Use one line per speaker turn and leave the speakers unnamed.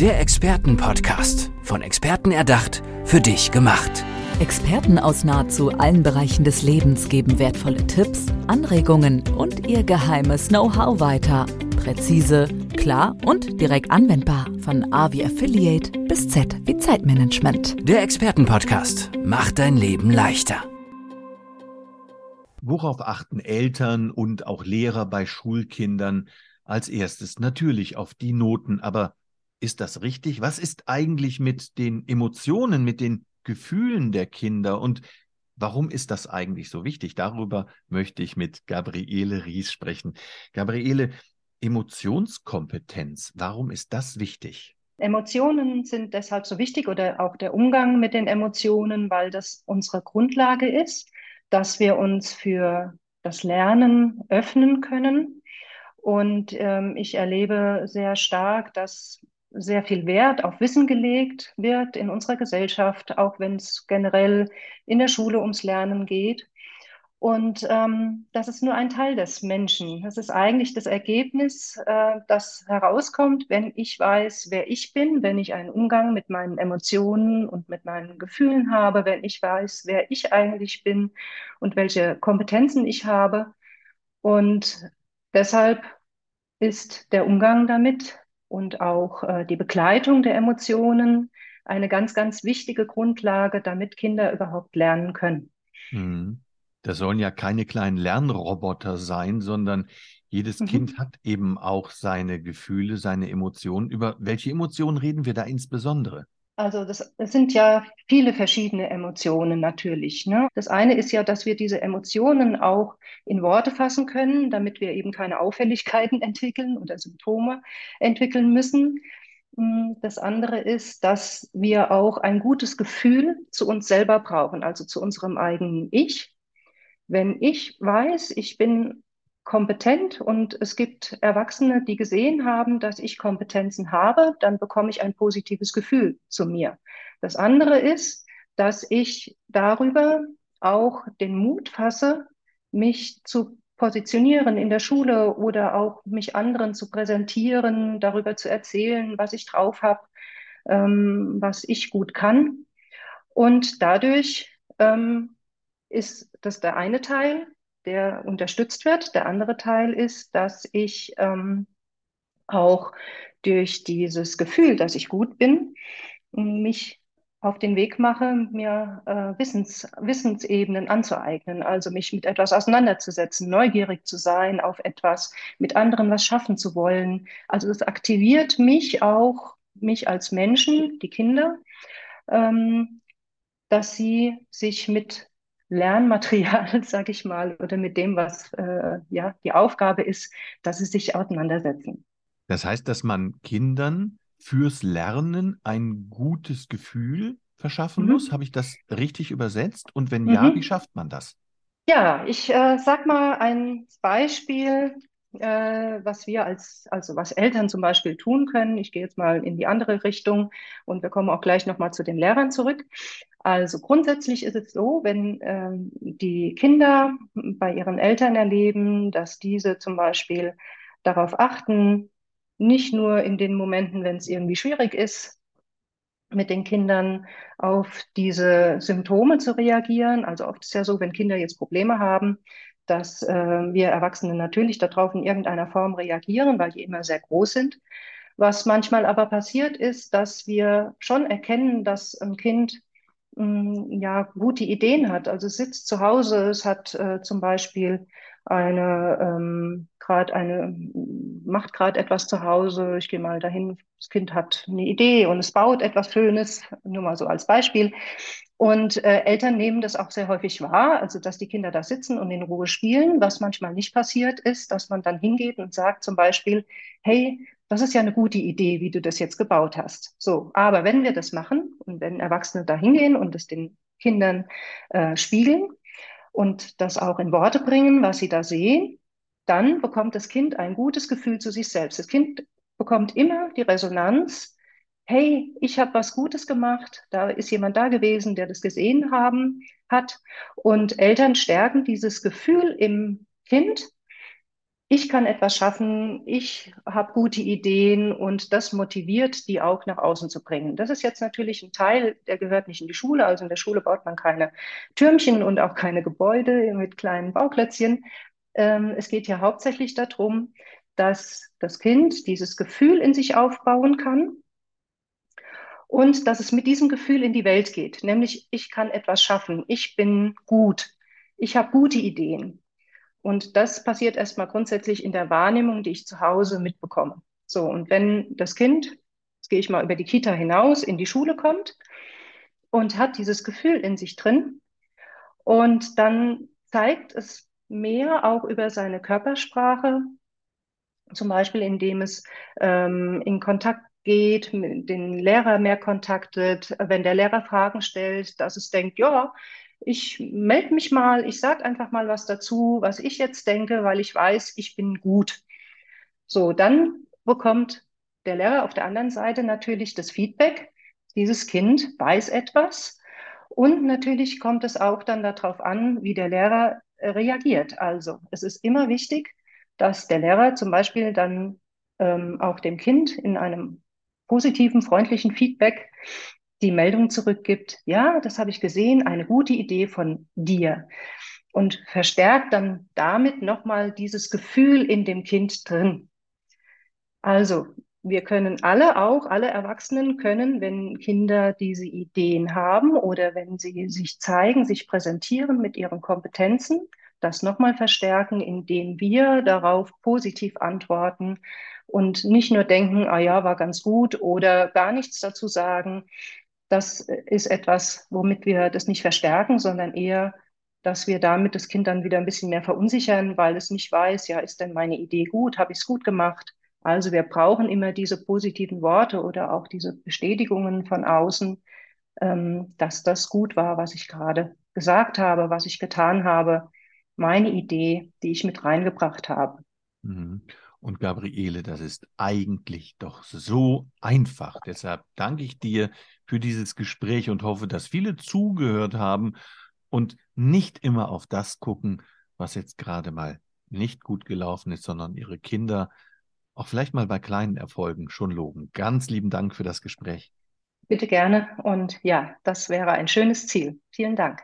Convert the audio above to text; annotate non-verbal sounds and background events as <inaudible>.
Der Expertenpodcast. Von Experten erdacht, für dich gemacht.
Experten aus nahezu allen Bereichen des Lebens geben wertvolle Tipps, Anregungen und ihr geheimes Know-how weiter. Präzise, klar und direkt anwendbar. Von A wie Affiliate bis Z wie Zeitmanagement.
Der Expertenpodcast macht dein Leben leichter.
Worauf achten Eltern und auch Lehrer bei Schulkindern? Als erstes natürlich auf die Noten, aber ist das richtig? Was ist eigentlich mit den Emotionen, mit den Gefühlen der Kinder und warum ist das eigentlich so wichtig? Darüber möchte ich mit Gabriele Ries sprechen. Gabriele, Emotionskompetenz, warum ist das wichtig?
Emotionen sind deshalb so wichtig oder auch der Umgang mit den Emotionen, weil das unsere Grundlage ist dass wir uns für das Lernen öffnen können. Und ähm, ich erlebe sehr stark, dass sehr viel Wert auf Wissen gelegt wird in unserer Gesellschaft, auch wenn es generell in der Schule ums Lernen geht. Und ähm, das ist nur ein Teil des Menschen. Das ist eigentlich das Ergebnis, äh, das herauskommt, wenn ich weiß, wer ich bin, wenn ich einen Umgang mit meinen Emotionen und mit meinen Gefühlen habe, wenn ich weiß, wer ich eigentlich bin und welche Kompetenzen ich habe. Und deshalb ist der Umgang damit und auch äh, die Begleitung der Emotionen eine ganz, ganz wichtige Grundlage, damit Kinder überhaupt lernen können.
Mhm. Das sollen ja keine kleinen Lernroboter sein, sondern jedes mhm. Kind hat eben auch seine Gefühle, seine Emotionen. Über welche Emotionen reden wir da insbesondere?
Also das, das sind ja viele verschiedene Emotionen natürlich. Ne? Das eine ist ja, dass wir diese Emotionen auch in Worte fassen können, damit wir eben keine Auffälligkeiten <laughs> entwickeln oder Symptome entwickeln müssen. Hm, das andere ist, dass wir auch ein gutes Gefühl zu uns selber brauchen, also zu unserem eigenen Ich. Wenn ich weiß, ich bin kompetent und es gibt Erwachsene, die gesehen haben, dass ich Kompetenzen habe, dann bekomme ich ein positives Gefühl zu mir. Das andere ist, dass ich darüber auch den Mut fasse, mich zu positionieren in der Schule oder auch mich anderen zu präsentieren, darüber zu erzählen, was ich drauf habe, ähm, was ich gut kann. Und dadurch ähm, ist das der eine Teil, der unterstützt wird. Der andere Teil ist, dass ich ähm, auch durch dieses Gefühl, dass ich gut bin, mich auf den Weg mache, mir äh, Wissens, Wissensebenen anzueignen, also mich mit etwas auseinanderzusetzen, neugierig zu sein auf etwas, mit anderen was schaffen zu wollen. Also es aktiviert mich auch, mich als Menschen, die Kinder, ähm, dass sie sich mit Lernmaterial, <laughs> sage ich mal, oder mit dem, was äh, ja die Aufgabe ist, dass sie sich auseinandersetzen.
Das heißt, dass man Kindern fürs Lernen ein gutes Gefühl verschaffen mhm. muss. Habe ich das richtig übersetzt? Und wenn mhm. ja, wie schafft man das?
Ja, ich äh, sag mal ein Beispiel, äh, was wir als, also was Eltern zum Beispiel tun können. Ich gehe jetzt mal in die andere Richtung und wir kommen auch gleich nochmal zu den Lehrern zurück. Also grundsätzlich ist es so, wenn ähm, die Kinder bei ihren Eltern erleben, dass diese zum Beispiel darauf achten, nicht nur in den Momenten, wenn es irgendwie schwierig ist, mit den Kindern auf diese Symptome zu reagieren. Also oft ist es ja so, wenn Kinder jetzt Probleme haben, dass äh, wir Erwachsene natürlich darauf in irgendeiner Form reagieren, weil die immer sehr groß sind. Was manchmal aber passiert ist, dass wir schon erkennen, dass ein Kind Mm, ja, gute Ideen hat. Also es sitzt zu Hause, es hat äh, zum Beispiel eine ähm, gerade eine macht gerade etwas zu Hause. Ich gehe mal dahin. Das Kind hat eine Idee und es baut etwas Schönes. Nur mal so als Beispiel. Und äh, Eltern nehmen das auch sehr häufig wahr, also dass die Kinder da sitzen und in Ruhe spielen. Was manchmal nicht passiert ist, dass man dann hingeht und sagt zum Beispiel, hey, das ist ja eine gute Idee, wie du das jetzt gebaut hast. So, aber wenn wir das machen und wenn Erwachsene da hingehen und es den Kindern äh, spiegeln und das auch in Worte bringen, was sie da sehen, dann bekommt das Kind ein gutes Gefühl zu sich selbst. Das Kind bekommt immer die Resonanz, hey, ich habe was Gutes gemacht, da ist jemand da gewesen, der das gesehen haben hat. Und Eltern stärken dieses Gefühl im Kind ich kann etwas schaffen, ich habe gute Ideen und das motiviert, die auch nach außen zu bringen. Das ist jetzt natürlich ein Teil, der gehört nicht in die Schule. Also in der Schule baut man keine Türmchen und auch keine Gebäude mit kleinen Bauklötzchen. Ähm, es geht ja hauptsächlich darum, dass das Kind dieses Gefühl in sich aufbauen kann und dass es mit diesem Gefühl in die Welt geht, nämlich ich kann etwas schaffen, ich bin gut, ich habe gute Ideen. Und das passiert erstmal grundsätzlich in der Wahrnehmung, die ich zu Hause mitbekomme. So, und wenn das Kind, jetzt gehe ich mal über die Kita hinaus, in die Schule kommt und hat dieses Gefühl in sich drin und dann zeigt es mehr auch über seine Körpersprache, zum Beispiel indem es ähm, in Kontakt geht, den Lehrer mehr kontaktet, wenn der Lehrer Fragen stellt, dass es denkt, ja, ich melde mich mal, ich sage einfach mal was dazu, was ich jetzt denke, weil ich weiß, ich bin gut. So, dann bekommt der Lehrer auf der anderen Seite natürlich das Feedback, dieses Kind weiß etwas. Und natürlich kommt es auch dann darauf an, wie der Lehrer reagiert. Also es ist immer wichtig, dass der Lehrer zum Beispiel dann ähm, auch dem Kind in einem positiven, freundlichen Feedback die Meldung zurückgibt, ja, das habe ich gesehen, eine gute Idee von dir. Und verstärkt dann damit nochmal dieses Gefühl in dem Kind drin. Also, wir können alle auch, alle Erwachsenen können, wenn Kinder diese Ideen haben oder wenn sie sich zeigen, sich präsentieren mit ihren Kompetenzen, das nochmal verstärken, indem wir darauf positiv antworten und nicht nur denken, ah ja, war ganz gut oder gar nichts dazu sagen. Das ist etwas, womit wir das nicht verstärken, sondern eher, dass wir damit das Kind dann wieder ein bisschen mehr verunsichern, weil es nicht weiß, ja, ist denn meine Idee gut, habe ich es gut gemacht? Also wir brauchen immer diese positiven Worte oder auch diese Bestätigungen von außen, ähm, dass das gut war, was ich gerade gesagt habe, was ich getan habe, meine Idee, die ich mit reingebracht habe.
Mhm. Und Gabriele, das ist eigentlich doch so einfach. Deshalb danke ich dir für dieses Gespräch und hoffe, dass viele zugehört haben und nicht immer auf das gucken, was jetzt gerade mal nicht gut gelaufen ist, sondern ihre Kinder auch vielleicht mal bei kleinen Erfolgen schon loben. Ganz lieben Dank für das Gespräch.
Bitte gerne. Und ja, das wäre ein schönes Ziel. Vielen Dank.